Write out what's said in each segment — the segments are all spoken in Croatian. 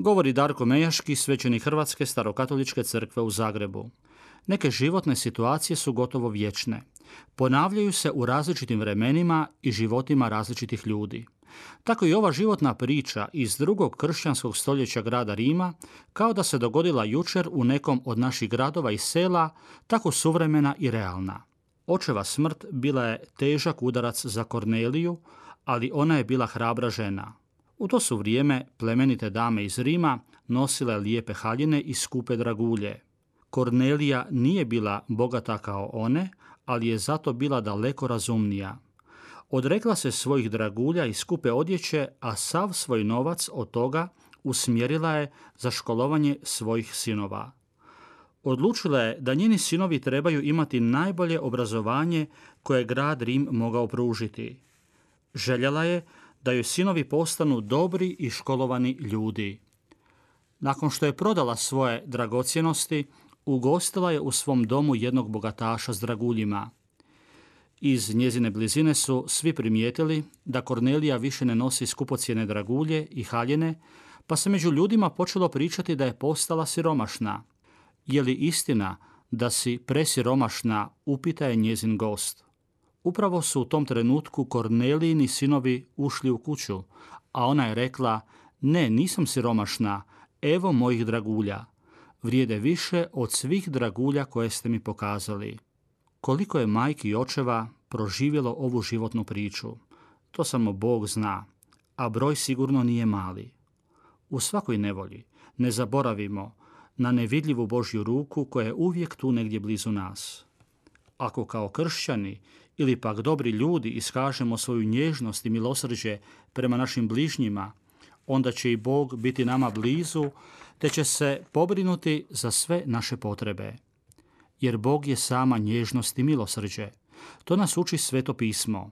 Govori Darko Mejaški, svećenik Hrvatske starokatoličke crkve u Zagrebu. Neke životne situacije su gotovo vječne. Ponavljaju se u različitim vremenima i životima različitih ljudi. Tako i ova životna priča iz drugog kršćanskog stoljeća grada Rima, kao da se dogodila jučer u nekom od naših gradova i sela, tako suvremena i realna. Očeva smrt bila je težak udarac za Korneliju, ali ona je bila hrabra žena. U to su vrijeme plemenite dame iz Rima nosile lijepe haljine i skupe dragulje. Kornelija nije bila bogata kao one, ali je zato bila daleko razumnija. Odrekla se svojih dragulja i skupe odjeće, a sav svoj novac od toga usmjerila je za školovanje svojih sinova. Odlučila je da njeni sinovi trebaju imati najbolje obrazovanje koje grad Rim mogao pružiti. Željela je da joj sinovi postanu dobri i školovani ljudi. Nakon što je prodala svoje dragocjenosti, ugostila je u svom domu jednog bogataša s draguljima. Iz njezine blizine su svi primijetili da Kornelija više ne nosi skupocjene dragulje i haljene, pa se među ljudima počelo pričati da je postala siromašna. Je li istina da si presiromašna, upita je njezin gost. Upravo su u tom trenutku Kornelijini sinovi ušli u kuću, a ona je rekla, ne, nisam siromašna, evo mojih dragulja. Vrijede više od svih dragulja koje ste mi pokazali. Koliko je majki i očeva proživjelo ovu životnu priču, to samo Bog zna, a broj sigurno nije mali. U svakoj nevolji ne zaboravimo na nevidljivu Božju ruku koja je uvijek tu negdje blizu nas. Ako kao kršćani ili pak dobri ljudi iskažemo svoju nježnost i milosrđe prema našim bližnjima, onda će i Bog biti nama blizu, te će se pobrinuti za sve naše potrebe. Jer Bog je sama nježnost i milosrđe. To nas uči sveto pismo.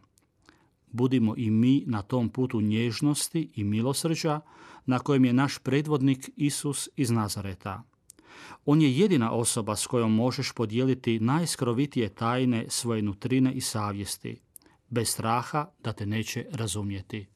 Budimo i mi na tom putu nježnosti i milosrđa na kojem je naš predvodnik Isus iz Nazareta. On je jedina osoba s kojom možeš podijeliti najskrovitije tajne svoje nutrine i savjesti, bez straha da te neće razumjeti.